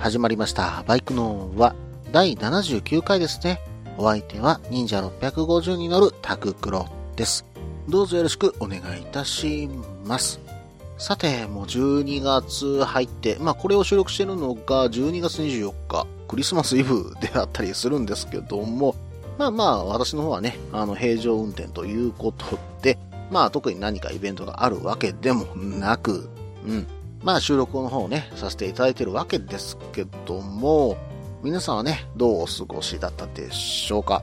始まりました。バイクの輪、第79回ですね。お相手は忍者650に乗るタククロです。どうぞよろしくお願いいたします。さて、もう12月入って、まあこれを収録してるのが12月24日、クリスマスイブであったりするんですけども、まあまあ私の方はね、あの平常運転ということで、まあ特に何かイベントがあるわけでもなく、うん。まあ収録の方をね、させていただいてるわけですけども、皆さんはね、どうお過ごしだったでしょうか？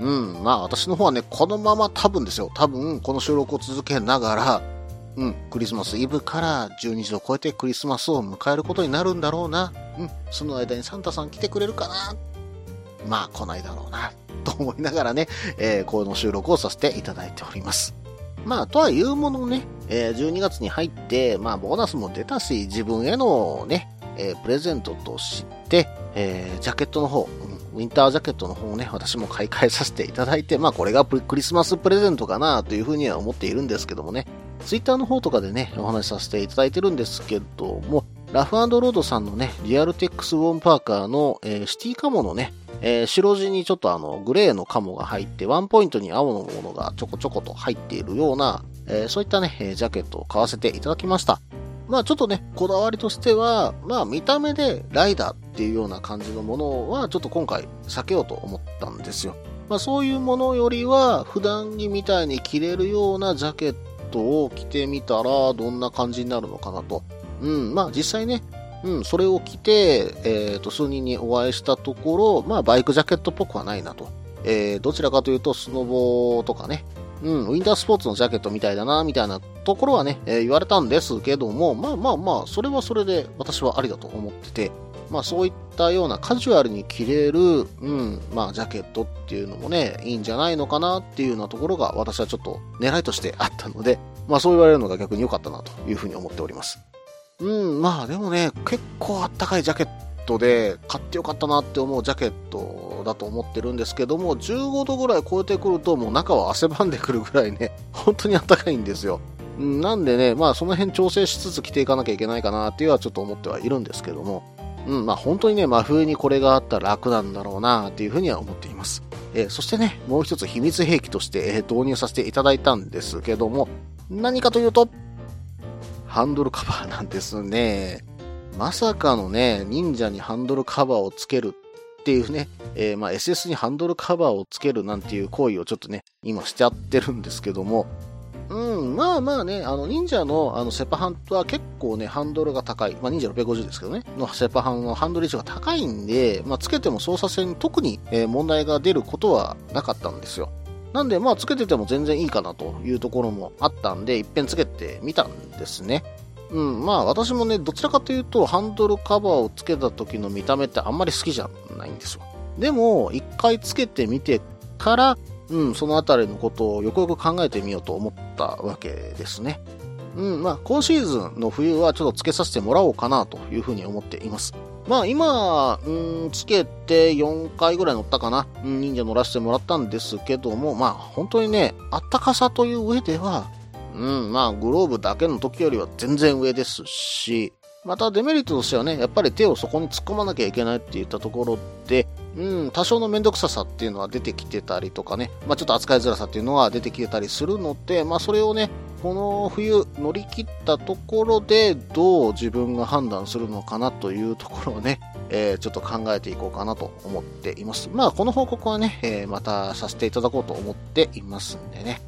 うん、まあ私の方はね、このまま多分ですよ、多分この収録を続けながら、うん、クリスマスイブから12時を超えてクリスマスを迎えることになるんだろうな。うん、その間にサンタさん来てくれるかな？まあ来ないだろうな、と思いながらね、えー、この収録をさせていただいております。まあ、とはいうものね、えー12月に入って、まあ、ボーナスも出たし、自分へのね、えープレゼントとして、えージャケットの方、ウィンタージャケットの方をね、私も買い替えさせていただいて、まあ、これがクリスマスプレゼントかなというふうには思っているんですけどもね、ツイッターの方とかでね、お話しさせていただいてるんですけども、ラフロードさんのね、リアルテックスウォームパーカーの、えーシティカモのね、えー白地にちょっとあの、グレーのカモが入って、ワンポイントに青のものがちょこちょこと入っているような、えーそういったね、えジャケットを買わせていただきました。まあちょっとね、こだわりとしては、まあ見た目でライダーっていうような感じのものはちょっと今回避けようと思ったんですよ。まあそういうものよりは、普段着みたいに着れるようなジャケットを着てみたらどんな感じになるのかなと。うん、まあ実際ね、うん、それを着て、えっ、と、数人にお会いしたところ、まあバイクジャケットっぽくはないなと。えーどちらかというとスノボーとかね、うん、ウィンタースポーツのジャケットみたいだな、みたいなところはね、えー言われたんですけども、まあまあまあ、それはそれで私はありだと思ってて、まあそういったようなカジュアルに着れる、うん、まあジャケットっていうのもね、いいんじゃないのかなっていうようなところが私はちょっと狙いとしてあったので、まあそう言われるのが逆に良かったなというふうに思っております。うん、まあでもね、結構あったかいジャケットで買ってよかったなって思うジャケットだと思ってるんですけども、15度ぐらい超えてくるともう中は汗ばんでくるぐらいね、本当にあったかいんですよ。なんでね、まあその辺調整しつつ着ていかなきゃいけないかなっていうのはちょっと思ってはいるんですけども、うん、まあ本当にね、真冬にこれがあったら楽なんだろうなっていうふうには思っています。えーそしてね、もう一つ秘密兵器として、えー導入させていただいたんですけども、何かというと、ハンドルカバーなんですね。まさかのね、忍者にハンドルカバーをつけるっていうね、えーまあ SS にハンドルカバーをつけるなんていう行為をちょっとね、今しちゃってるんですけども、うん、まあまあね、あの、忍者のあのセパハンは結構ね、ハンドルが高い。まあ、忍者650ですけどね、のセパハンのハンドル位置が高いんで、まあ、つけても操作性に特に、え問題が出ることはなかったんですよ。なんで、まあ、つけてても全然いいかなというところもあったんで、一遍つけてみたんですね。うん、まあ、私もね、どちらかというと、ハンドルカバーをつけた時の見た目ってあんまり好きじゃないんですよ。でも、一回つけてみてから、うん、そのあたりのことをよくよく考えてみようと思ったわけですね。うん、まあ、今シーズンの冬はちょっとつけさせてもらおうかなというふうに思っています。まあ、今、うん、つけて4回ぐらい乗ったかな。うん、忍者乗らせてもらったんですけども、まあ、本当にね、あったかさという上では、うん、まあ、グローブだけの時よりは全然上ですし、またデメリットとしてはね、やっぱり手をそこに突っ込まなきゃいけないって言ったところで、うん、多少のめんどくささっていうのは出てきてたりとかね、まあちょっと扱いづらさっていうのは出てきてたりするので、まあそれをね、この冬乗り切ったところでどう自分が判断するのかなというところをね、えーちょっと考えていこうかなと思っています。まあこの報告はね、えーまたさせていただこうと思っていますんでね、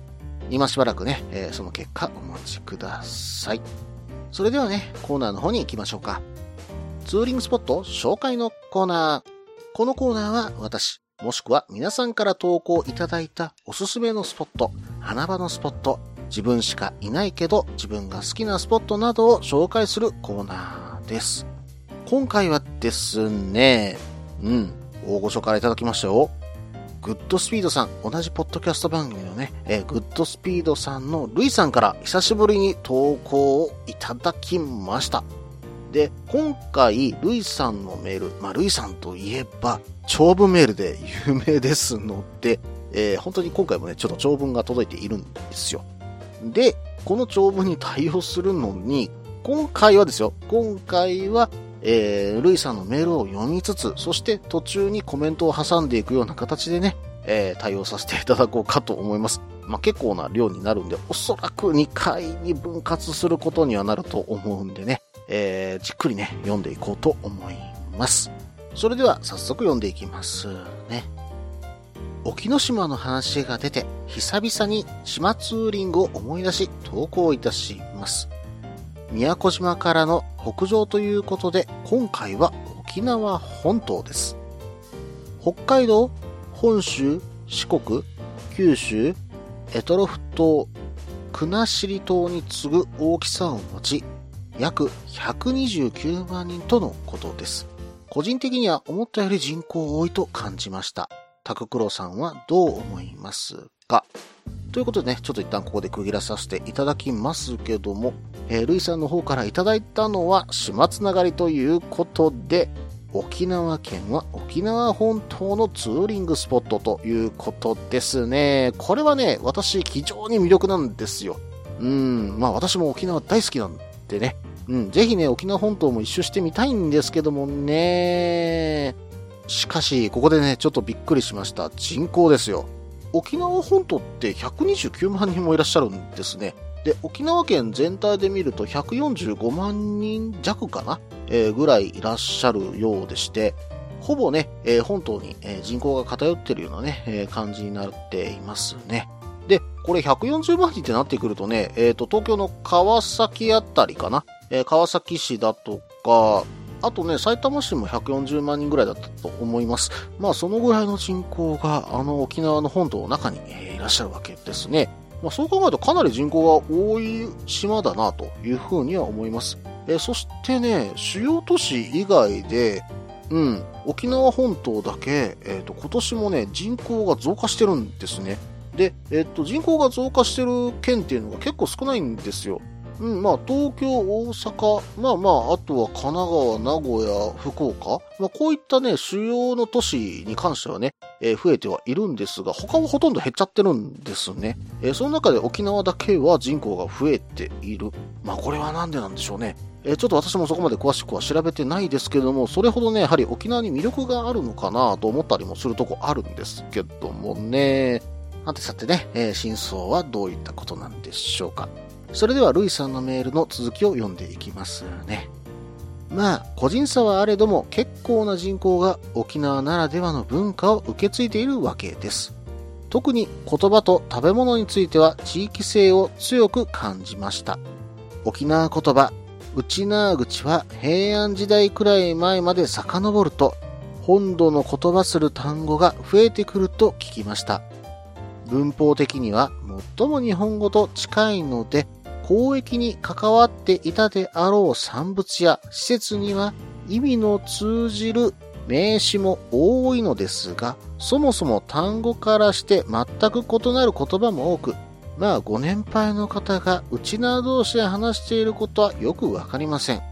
今しばらくね、えーその結果お待ちください。それではね、コーナーの方に行きましょうか。ツーリングスポット紹介のコーナー。このコーナーは私、もしくは皆さんから投稿いただいたおすすめのスポット、穴場のスポット、自分しかいないけど自分が好きなスポットなどを紹介するコーナーです。今回はですね、うん、大御所からいただきましたよ。グッドスピードさん、同じポッドキャスト番組のね、えー、グッドスピードさんのルイさんから久しぶりに投稿をいただきました。で、今回、ルイさんのメール、まあ、ルイさんといえば、長文メールで有名ですので、えー、本当に今回もね、ちょっと長文が届いているんですよ。で、この長文に対応するのに、今回はですよ、今回は、えー、ルイさんのメールを読みつつ、そして途中にコメントを挟んでいくような形でね、えー、対応させていただこうかと思います。まあ、結構な量になるんで、おそらく2回に分割することにはなると思うんでね、えー、じっくりね、読んでいこうと思います。それでは早速読んでいきますね。沖ノ島の話が出て、久々に島ツーリングを思い出し投稿いたします。宮古島からの北上ということで、今回は沖縄本島です。北海道、本州、四国、九州、エトロフ島、国後島に次ぐ大きさを持ち、約129万人とのことです。個人的には思ったより人口多いと感じました。タククロさんはどう思います？かということでね、ちょっと一旦ここで区切らさせていただきますけども、えー、ルイさんの方からいただいたのは島つながりということで、沖縄県は沖縄本島のツーリングスポットということですね。これはね、私非常に魅力なんですよ。うん、まあ私も沖縄大好きなんでね。うん、ぜひね、沖縄本島も一周してみたいんですけどもね。しかし、ここでね、ちょっとびっくりしました。人口ですよ。沖縄本島って129万人もいらっしゃるんですね。で、沖縄県全体で見ると145万人弱かな、えー、ぐらいいらっしゃるようでして、ほぼね、えー、本島に、え、人口が偏ってるようなね、え感じになっていますね。で、これ140万人ってなってくるとね、えっ、と、東京の川崎あたりかな、え川崎市だとか、あとね、埼玉市も140万人ぐらいだったと思います。まあ、そのぐらいの人口が、あの、沖縄の本島の中に、えー、いらっしゃるわけですね。まあ、そう考えるとかなり人口が多い島だなというふうには思います。えー、そしてね、主要都市以外で、うん、沖縄本島だけ、えっ、ー、と、今年もね、人口が増加してるんですね。で、えっ、と、人口が増加してる県っていうのが結構少ないんですよ。うん、まあ、東京、大阪、まあまあ、あとは神奈川、名古屋、福岡、まあ、こういったね、主要の都市に関してはね、えー、増えてはいるんですが、他はほとんど減っちゃってるんですね。えー、その中で沖縄だけは人口が増えている。まあ、これはなんでなんでしょうね。えー、ちょっと私もそこまで詳しくは調べてないですけども、それほどね、やはり沖縄に魅力があるのかなと思ったりもするとこあるんですけどもね。さてさてね、えー、真相はどういったことなんでしょうか。それではルイさんのメールの続きを読んでいきますね。まあ、個人差はあれども結構な人口が沖縄ならではの文化を受け継いでいるわけです。特に言葉と食べ物については地域性を強く感じました。沖縄言葉、内縄口は平安時代くらい前まで遡ると本土の言葉する単語が増えてくると聞きました。文法的には最も日本語と近いので交易に関わっていたであろう産物や施設には意味の通じる名詞も多いのですが、そもそも単語からして全く異なる言葉も多く、まあご年配の方が内縄同士で話していることはよくわかりません。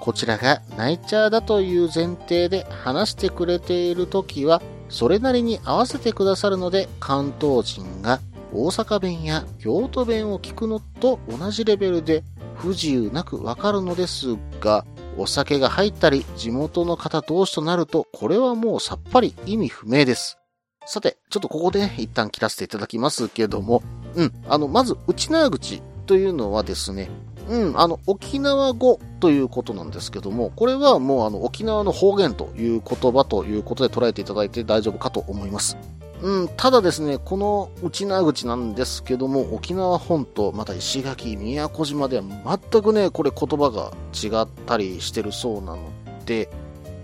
こちらがナイチャーだという前提で話してくれているときは、それなりに合わせてくださるので関東人が大阪弁や京都弁を聞くのと同じレベルで不自由なくわかるのですが、お酒が入ったり地元の方同士となると、これはもうさっぱり意味不明です。さて、ちょっとここで、ね、一旦切らせていただきますけども、うん、あの、まず、内縄口というのはですね、うん、あの、沖縄語ということなんですけども、これはもうあの、沖縄の方言という言葉ということで捉えていただいて大丈夫かと思います。うん、ただですね、この内縄口なんですけども、沖縄本島、また石垣、宮古島では全くね、これ言葉が違ったりしてるそうなので、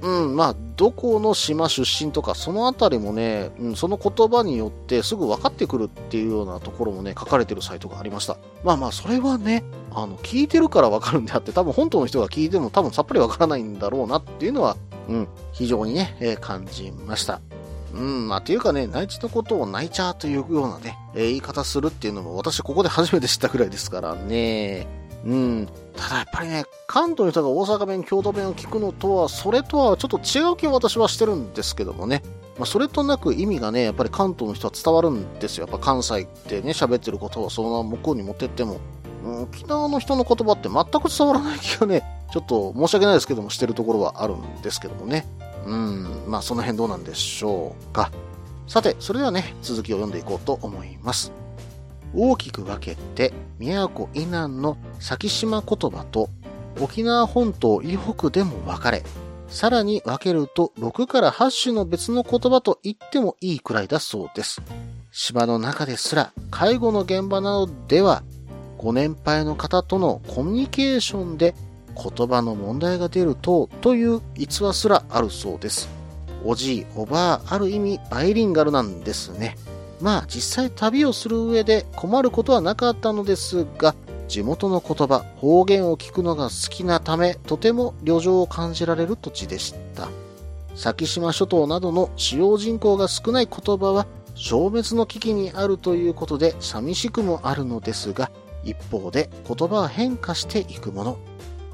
うん、まあ、どこの島出身とか、そのあたりもね、うん、その言葉によってすぐ分かってくるっていうようなところもね、書かれてるサイトがありました。まあまあ、それはね、あの、聞いてるから分かるんであって、多分本当の人が聞いても多分さっぱり分からないんだろうなっていうのは、うん、非常にね、えー、感じました。うん、まあ、っていうかね、内地のことをナイチャーというようなね、えー、言い方するっていうのも私ここで初めて知ったくらいですからね。うん。ただやっぱりね、関東の人が大阪弁、京都弁を聞くのとは、それとはちょっと違う気を私はしてるんですけどもね。まあ、それとなく意味がね、やっぱり関東の人は伝わるんですよ。やっぱ関西ってね、喋ってることをそのまま向こうに持ってっても、沖縄の人の言葉って全く伝わらない気がね、ちょっと申し訳ないですけども、してるところはあるんですけどもね。うん、まあその辺どうなんでしょうか。さて、それではね、続きを読んでいこうと思います。大きく分けて、宮古以南の先島言葉と沖縄本島以北でも分かれ、さらに分けると6から8種の別の言葉と言ってもいいくらいだそうです。島の中ですら介護の現場などではご年配の方とのコミュニケーションで言葉の問題が出るとという逸話すらあるそうです。おじい、おばあ、ある意味バイリンガルなんですね。まあ実際旅をする上で困ることはなかったのですが、地元の言葉、方言を聞くのが好きなため、とても旅情を感じられる土地でした。先島諸島などの使用人口が少ない言葉は消滅の危機にあるということで寂しくもあるのですが、一方で言葉は変化していくもの。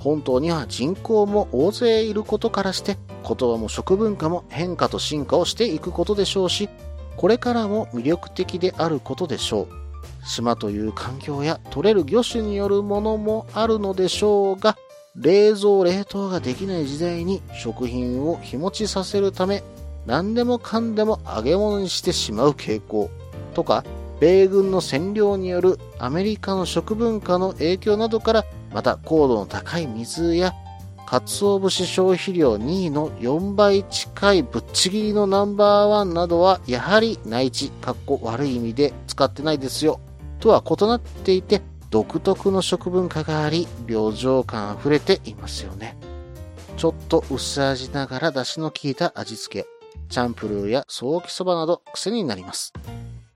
本島には人口も大勢いることからして言葉も食文化も変化と進化をしていくことでしょうしこれからも魅力的であることでしょう。島という環境や取れる魚種によるものもあるのでしょうが冷蔵冷凍ができない時代に食品を日持ちさせるため何でもかんでも揚げ物にしてしまう傾向。とか米軍の占領によるアメリカの食文化の影響などからまた高度の高い水や鰹節消費量2位の4倍近いぶっちぎりのナンバーワンなどはやはり内地、かっこ悪い意味で使ってないですよ。とは異なっていて独特の食文化があり、病状感溢れていますよね。ちょっと薄味ながら出汁の効いた味付け、チャンプルーやソーキそばなど癖になります。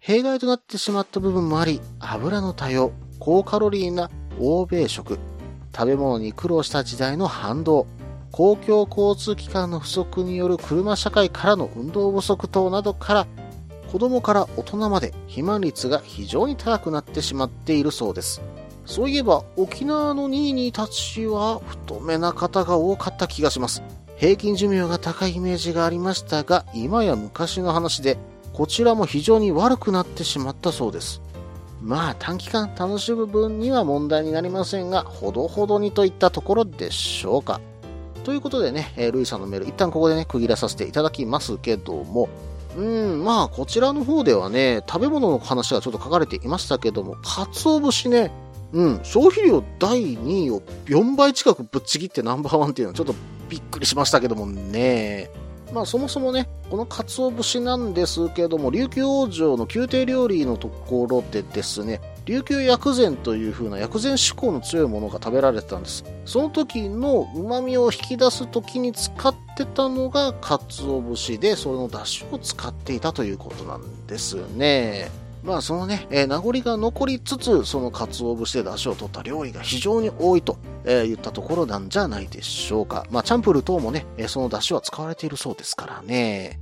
弊害となってしまった部分もあり、油の多様、高カロリーな欧米食、食べ物に苦労した時代の反動、公共交通機関の不足による車社会からの運動不足等などから子供から大人まで肥満率が非常に高くなってしまっているそうです。そういえば沖縄のニーニーたちは太めな方が多かった気がします。平均寿命が高いイメージがありましたが、今や昔の話で、こちらも非常に悪くなってしまったそうです。まあ短期間楽しむ分には問題になりませんが、ほどほどにといったところでしょうか。ということでね、えー、ルイさんのメール、一旦ここでね、区切らさせていただきますけども、うん、まあ、こちらの方ではね、食べ物の話がちょっと書かれていましたけども、鰹節ね、うん、消費量第2位を4倍近くぶっちぎってナンバーワンっていうのはちょっとびっくりしましたけどもね。まあそもそもね、この鰹節なんですけども、琉球王城の宮廷料理のところでですね、琉球薬膳という風な薬膳志向の強いものが食べられてたんです。その時の旨味を引き出す時に使ってたのが鰹節で、その出汁を使っていたということなんですね。まあそのね、えー、名残が残りつつ、その鰹節で出汁を取った料理が非常に多いと、えー、言ったところなんじゃないでしょうか。まあチャンプル等もね、えー、その出汁は使われているそうですからね。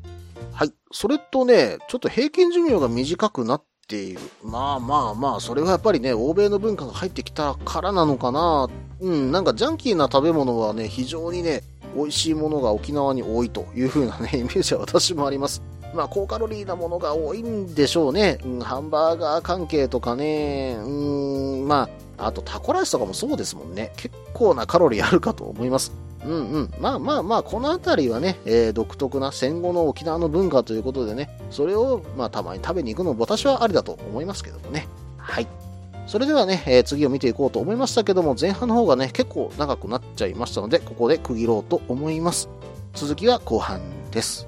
はい。それとね、ちょっと平均寿命が短くなっている。まあまあまあ、それはやっぱりね、欧米の文化が入ってきたからなのかな。うん、なんかジャンキーな食べ物はね、非常にね、美味しいものが沖縄に多いという風なね、イメージは私もあります。まあ、高カロリーなものが多いんでしょうね。うん、ハンバーガー関係とかね、うん、まあ、あとタコライスとかもそうですもんね。結構なカロリーあるかと思います。うんうん。まあまあまあ、この辺りはね、えー、独特な戦後の沖縄の文化ということでね、それを、まあ、たまに食べに行くのも私はありだと思いますけどもね。はい。それではね、えー、次を見ていこうと思いましたけども、前半の方がね、結構長くなっちゃいましたので、ここで区切ろうと思います。続きは後半です。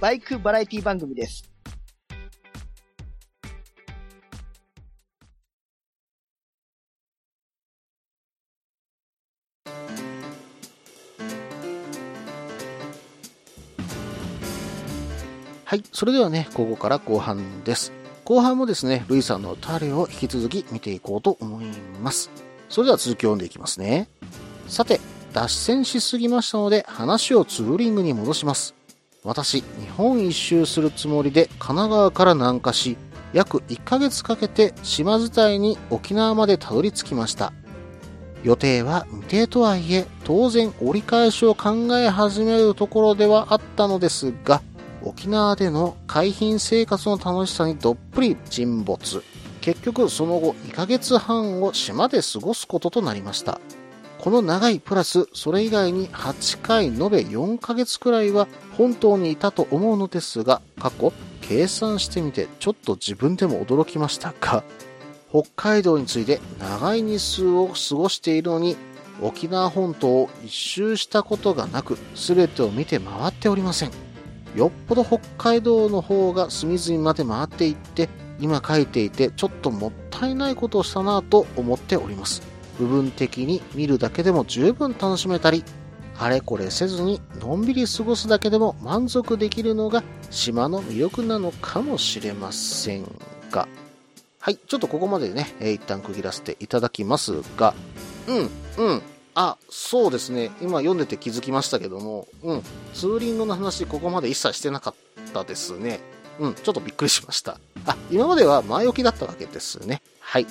バイクバラエティ番組です。はい。それではね、ここから後半です。後半もですね、ルイさんのタレを引き続き見ていこうと思います。それでは続きを読んでいきますね。さて、脱線しすぎましたので、話をツーリングに戻します。私、日本一周するつもりで神奈川から南下し、約1ヶ月かけて島伝いに沖縄までたどり着きました。予定は未定とはいえ、当然折り返しを考え始めるところではあったのですが、沖縄での海浜生活の楽しさにどっぷり沈没。結局その後2ヶ月半を島で過ごすこととなりました。この長いプラスそれ以外に8回延べ4ヶ月くらいは本当にいたと思うのですが、過去計算してみてちょっと自分でも驚きましたが、北海道について長い日数を過ごしているのに沖縄本島を一周したことがなく全てを見て回っておりません。よっぽど北海道の方が隅々まで回っていって、今書いていてちょっともったいないことをしたなぁと思っております。部分的に見るだけでも十分楽しめたり、あれこれせずにのんびり過ごすだけでも満足できるのが島の魅力なのかもしれませんが。はい、ちょっとここまでね、えー一旦区切らせていただきますが、うん、うん。あ、そうですね。今読んでて気づきましたけども、うん。ツーリングの話、ここまで一切してなかったですね。うん、ちょっとびっくりしました。あ、今までは前置きだったわけですね。はい。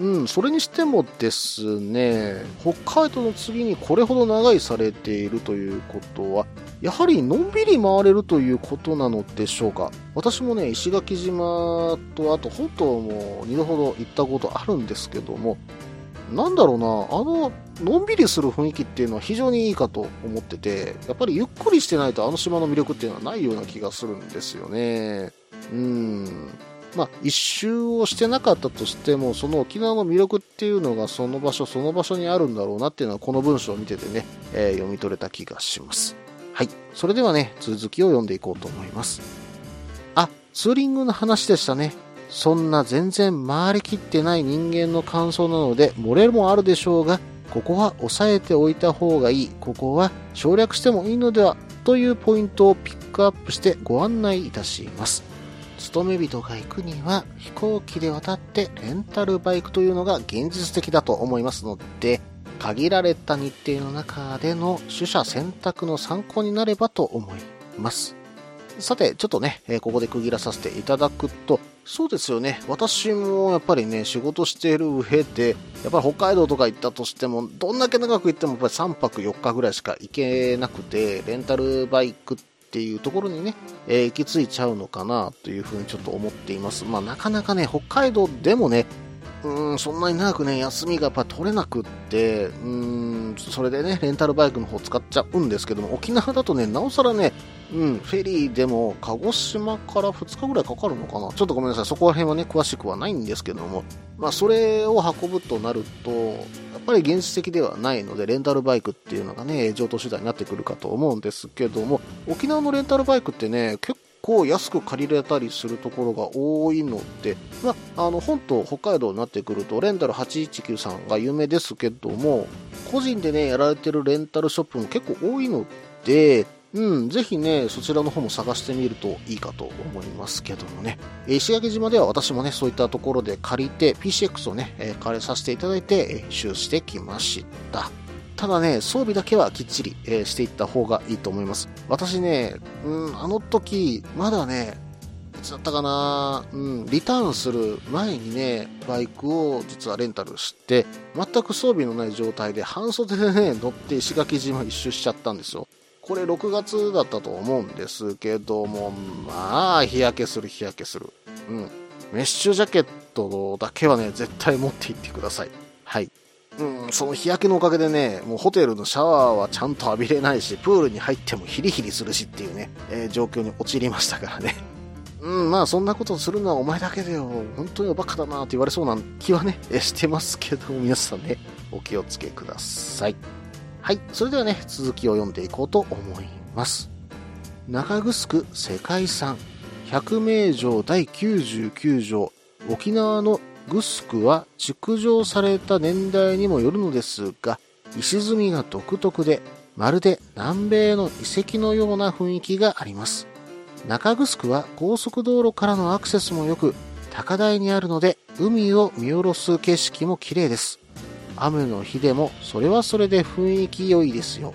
うん、それにしてもですね、北海道の次にこれほど長いされているということは、やはりのんびり回れるということなのでしょうか。私もね、石垣島とあと本島も2度ほど行ったことあるんですけども、なんだろうな、あの、のんびりする雰囲気っていうのは非常にいいかと思ってて、やっぱりゆっくりしてないとあの島の魅力っていうのはないような気がするんですよね。うん。まあ、一周をしてなかったとしても、その沖縄の魅力っていうのがその場所その場所にあるんだろうなっていうのはこの文章を見ててね、えー読み取れた気がします。はい。それではね、続きを読んでいこうと思います。あ、ツーリングの話でしたね。そんな全然回りきってない人間の感想なので、漏れもあるでしょうが、ここは押さえておいた方がいい、ここは省略してもいいのでは、というポイントをピックアップしてご案内いたします。勤め人が行くには飛行機で渡ってレンタルバイクというのが現実的だと思いますので、限られた日程の中での取捨選択の参考になればと思います。さて、ちょっとね、ここで区切らさせていただくと、そうですよね。私もやっぱりね、仕事している上で、やっぱり北海道とか行ったとしても、どんだけ長く行ってもやっぱり3泊4日ぐらいしか行けなくて、レンタルバイクってていうところにね、えー行き着いちゃうのかなというふうにちょっと思っています。まあなかなかね、北海道でもね、うん、そんなに長くね、休みがやっぱ取れなくって、うーん、それでね、レンタルバイクの方使っちゃうんですけども、沖縄だとね、なおさらね、うん、フェリーでも鹿児島から2日ぐらいかかるのかな。ちょっとごめんなさい、そこら辺はね、詳しくはないんですけども、まあ、それを運ぶとなると、やっぱり現実的ではないので、レンタルバイクっていうのがね、上等手段になってくるかと思うんですけども、沖縄のレンタルバイクってね、結構安く借りれたりするところが多いので、まあ、あの、本島、北海道になってくると、レンタル819さんが有名ですけども、個人でね、やられてるレンタルショップも結構多いので、うん、ぜひね、そちらの方も探してみるといいかと思いますけどもね。えー石垣島では私もね、そういったところで借りて、PCX をね、えー借りさせていただいて、えー収してきました。ただね、装備だけはきっちり、えーしていった方がいいと思います。私ね、うん、あの時、まだね、いつだったかな、うん、リターンする前にね、バイクを実はレンタルして、全く装備のない状態で半袖でね、乗って石垣島一周しちゃったんですよ。これ6月だったと思うんですけども、まあ、日焼けする日焼けする。うん。メッシュジャケットだけはね、絶対持って行ってください。はい。うん、その日焼けのおかげでね、もうホテルのシャワーはちゃんと浴びれないし、プールに入ってもヒリヒリするしっていうね、えー状況に陥りましたからね。うん、まあそんなことするのはお前だけだよ。本当におバカだなって言われそうな気はね、えしてますけども、皆さんね、お気をつけください。はい、それではね、続きを読んでいこうと思います。中城世界遺産百名城第99条沖縄のグスクは築城された年代にもよるのですが石積みが独特でまるで南米の遺跡のような雰囲気があります。中城は高速道路からのアクセスも良く高台にあるので海を見下ろす景色も綺麗です。雨の日でもそれはそれで雰囲気良いですよ。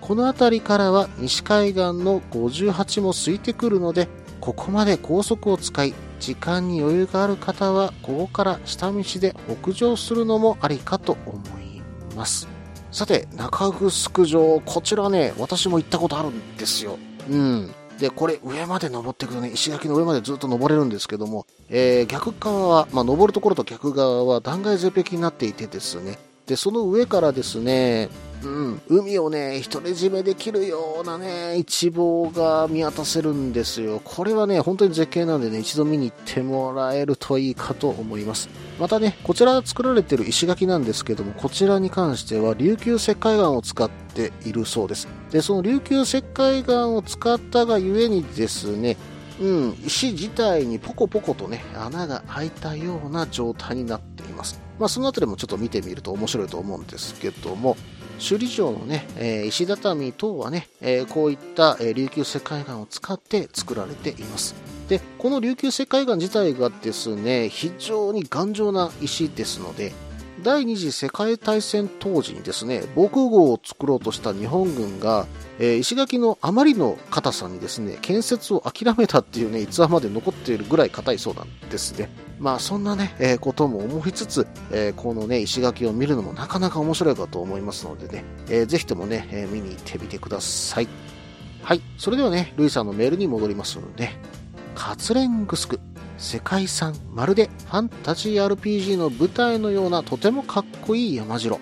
この辺りからは西海岸の58も空いてくるのでここまで高速を使い時間に余裕がある方はここから下道で北上するのもありかと思います。さて中城城こちらね私も行ったことあるんですよ。うん。でこれ上まで登っていくとね石垣の上までずっと登れるんですけども、えー逆側は、まあ、登るところと逆側は断崖絶壁になっていてですねでその上からですねうん、海をね、独り占めできるようなね、一望が見渡せるんですよ。これはね、本当に絶景なんでね、一度見に行ってもらえるといいかと思います。またね、こちら作られてる石垣なんですけども、こちらに関しては琉球石灰岩を使っているそうです。で、その琉球石灰岩を使ったがゆえにですね、うん、石自体にポコポコとね、穴が開いたような状態になってます。まあ、そのあたりもちょっと見てみると面白いと思うんですけども、首里城のね、えー石畳等はね、えーこういった、琉球石灰岩を使って作られています。で、この琉球石灰岩自体がですね、非常に頑丈な石ですので、第二次世界大戦当時にですね、防空壕を作ろうとした日本軍が、えー石垣のあまりの硬さにですね、建設を諦めたっていうね、逸話まで残っているぐらい硬いそうなんですね。まあそんなね、えーことも思いつつ、えーこのね、石垣を見るのもなかなか面白いかと思いますのでね、えーぜひともね、えー見に行ってみてください。はい。それではね、ルイさんのメールに戻りますので、カツレングスク。世界遺産、まるでファンタジー RPG の舞台のようなとてもかっこいい山城。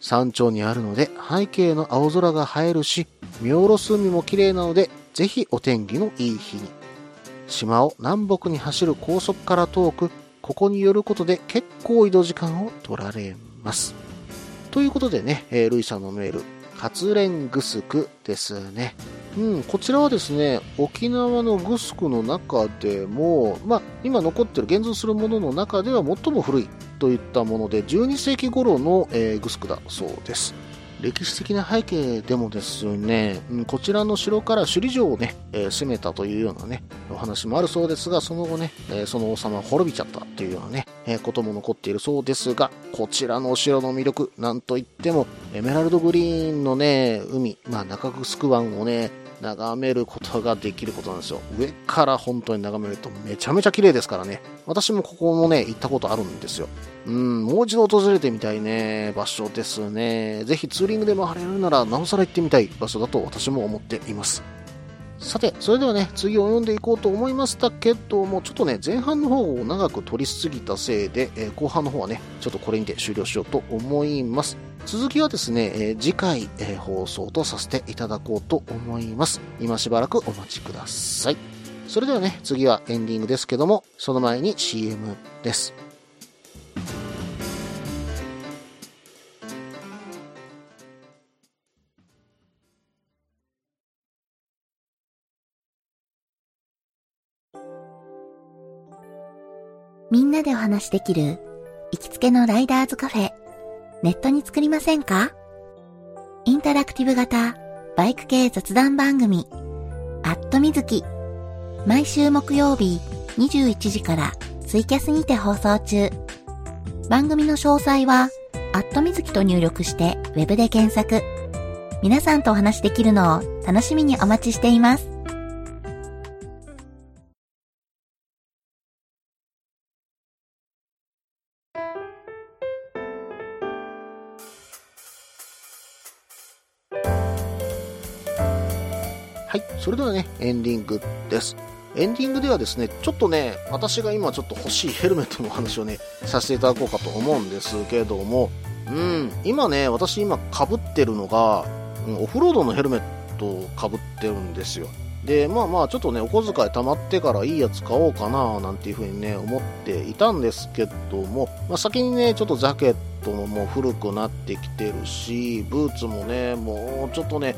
山頂にあるので背景の青空が映えるし、見下ろす海も綺麗なので、ぜひお天気のいい日に。島を南北に走る高速から遠く、ここに寄ることで結構移動時間を取られます。ということでね、えールイさんのメール、カツレングスクですね。うん、こちらはですね、沖縄のグスクの中でも、まあ、今残ってる現存するものの中では最も古いといったもので、12世紀頃の、えーグスクだそうです。歴史的な背景でもですね、こちらの城から首里城をね、えー攻めたというようなね、お話もあるそうですが、その後ね、えーその王様は滅びちゃったというようなね、えーことも残っているそうですが、こちらのお城の魅力、なんといっても、エメラルドグリーンのね、海、まあ中城湾をね、眺めることができることなんですよ。上から本当に眺めるとめちゃめちゃ綺麗ですからね。私もここもね、行ったことあるんですよ。うん、もう一度訪れてみたいね、場所ですね。ぜひツーリングで回れるなら、なおさら行ってみたい場所だと私も思っています。さて、それではね、次を読んでいこうと思いましたけども、ちょっとね、前半の方を長く取りすぎたせいで、えー後半の方はね、ちょっとこれにて終了しようと思います。続きはですね、えー次回、えー放送とさせていただこうと思います。今しばらくお待ちください。それではね、次はエンディングですけども、その前に CM です。みんなでお話しできる行きつけのライダーズカフェ、ネットに作りませんか？インタラクティブ型バイク系雑談番組、アットみずき。毎週木曜日21時からツイキャスにて放送中。番組の詳細は、アットみずきと入力してウェブで検索。皆さんとお話しできるのを楽しみにお待ちしています。それではね、エンディングです。エンディングではですね、ちょっとね、私が今ちょっと欲しいヘルメットの話をね、させていただこうかと思うんですけども、うん、今ね、私今被ってるのが、オフロードのヘルメットを被ってるんですよ。で、まあまあ、ちょっとね、お小遣い貯まってからいいやつ買おうかな、なんていうふうにね、思っていたんですけども、まあ先にね、ちょっとジャケットももう古くなってきてるし、ブーツもね、もうちょっとね、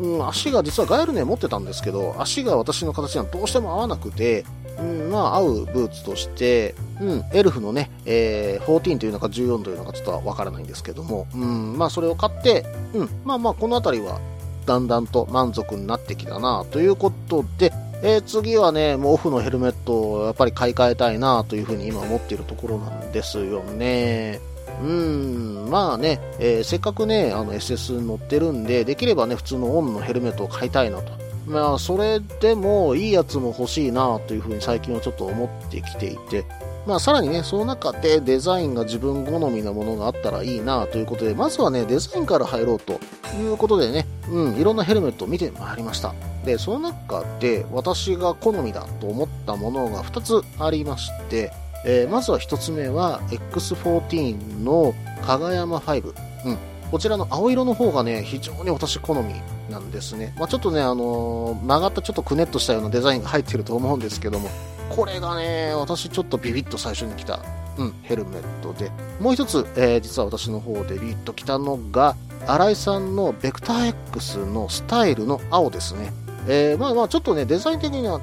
うん、足が実はガエルね持ってたんですけど、足が私の形にはどうしても合わなくて、うん、まあ合うブーツとして、うん、エルフのね、えー、14というのか14というのかちょっとわからないんですけども、うん、まあそれを買って、うん、まあまあこの辺りはだんだんと満足になってきたなということで、えー次はね、もうオフのヘルメットをやっぱり買い替えたいなというふうに今思っているところなんですよね。うん、まあね、えーせっかくね、あの SS 乗ってるんで、できればね、普通のオンのヘルメットを買いたいなと。まあ、それでもいいやつも欲しいなというふうに最近はちょっと思ってきていて、まあ、さらにね、その中でデザインが自分好みなものがあったらいいなということで、まずはね、デザインから入ろうということでね、うん、いろんなヘルメットを見てまいりました。で、その中で私が好みだと思ったものが2つありまして、えーまずは1つ目は X14 の加賀山5。うん。こちらの青色の方がね、非常に私好みなんですね。まあ、ちょっとね、あのー曲がったちょっとくねっとしたようなデザインが入ってると思うんですけども、これがね、私ちょっとビビッと最初に来た、うん、ヘルメットで、もう一つ、えー実は私の方でビビッと来たのが、新井さんのベクター X のスタイルの青ですね。えーまあまあちょっとね、デザイン的には、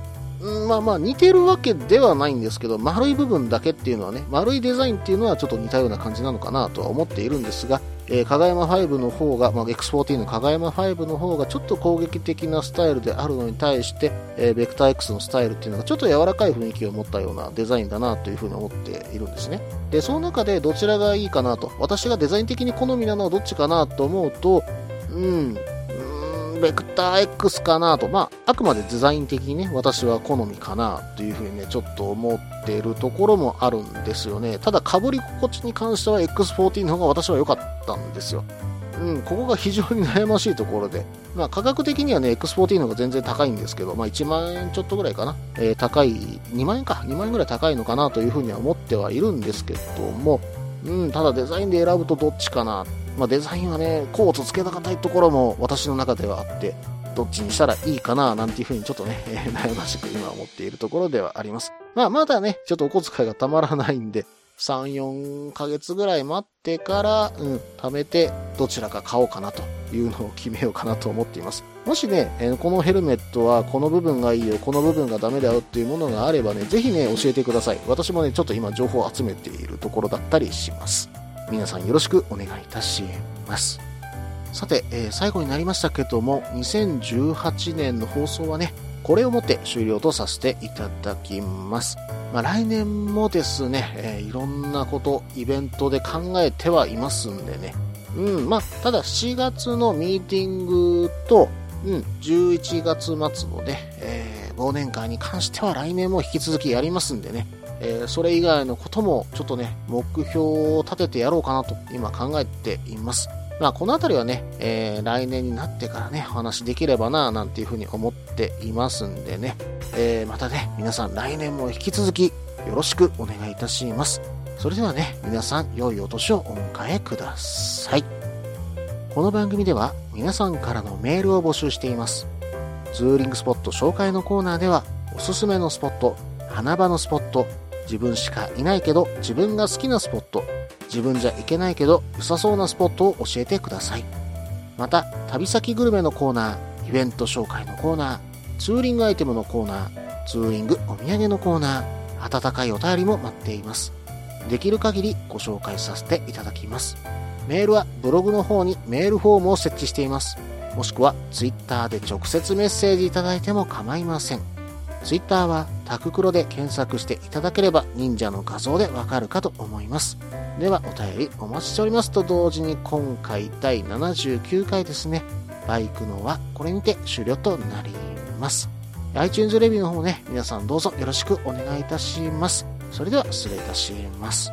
まあまあ似てるわけではないんですけど、丸い部分だけっていうのはね、丸いデザインっていうのはちょっと似たような感じなのかなとは思っているんですが、えー、加賀山5の方が、まあ、X14 の加賀山5の方がちょっと攻撃的なスタイルであるのに対して、えーベクター X のスタイルっていうのがちょっと柔らかい雰囲気を持ったようなデザインだなというふうに思っているんですね。で、その中でどちらがいいかなと、私がデザイン的に好みなのはどっちかなと思うと、うん、うーんベクター X かなと、まあ、あくまでデザイン的にね、私は好みかなというふうにね、ちょっと思っているところもあるんですよね。ただ、被り心地に関しては X14 の方が私は良かったんですよ。うん、ここが非常に悩ましいところで、まあ、価格的にはね、X14 の方が全然高いんですけど、まあ、1万円ちょっとぐらいかな、えー高い、2万円か、2万円ぐらい高いのかなというふうには思ってはいるんですけども、うん、ただデザインで選ぶとどっちかなっ。まあ、デザインはね、コートつけたかたいところも私の中ではあって、どっちにしたらいいかな、なんていうふうにちょっとね、え 悩ましく今思っているところではあります。まあ、まだね、ちょっとお小遣いがたまらないんで、3、4ヶ月ぐらい待ってから、うん、貯めて、どちらか買おうかなというのを決めようかなと思っています。もしね、えこのヘルメットはこの部分がいいよ、この部分がダメだよっていうものがあればね、ぜひね、教えてください。私もね、ちょっと今情報を集めているところだったりします。皆さんよろしくお願いいたします。さて、えー最後になりましたけども、2018年の放送はね、これをもって終了とさせていただきます。まあ、来年もですね、えーいろんなこと、イベントで考えてはいますんでね。うん、まあ、ただ7月のミーティングと、うん、11月末のね、えー忘年会に関しては来年も引き続きやりますんでね、えーそれ以外のこともちょっとね、目標を立ててやろうかなと今考えています。まあ、このあたりはね、えー来年になってからね、お話できればな、なんていうふうに思っていますんでね、えーまたね、皆さん来年も引き続きよろしくお願いいたします。それではね、皆さん良いお年をお迎えください。この番組では皆さんからのメールを募集しています。ツーリングスポット紹介のコーナーでは、おすすめのスポット、花場のスポット、自分しかいないけど自分が好きなスポット、自分じゃ行けないけど良さそうなスポットを教えてください。また、旅先グルメのコーナー、イベント紹介のコーナー、ツーリングアイテムのコーナー、ツーリングお土産のコーナー、温かいお便りも待っています。できる限りご紹介させていただきます。メールはブログの方にメールフォームを設置しています。もしくはツイッターで直接メッセージいただいても構いません。ツイッターはタククロで検索していただければ忍者の画像でわかるかと思います。ではお便りお待ちしておりますと同時に今回第79回ですね。バイクのはこれにて終了となります。iTunes レビューの方ね、皆さんどうぞよろしくお願いいたします。それでは失礼いたします。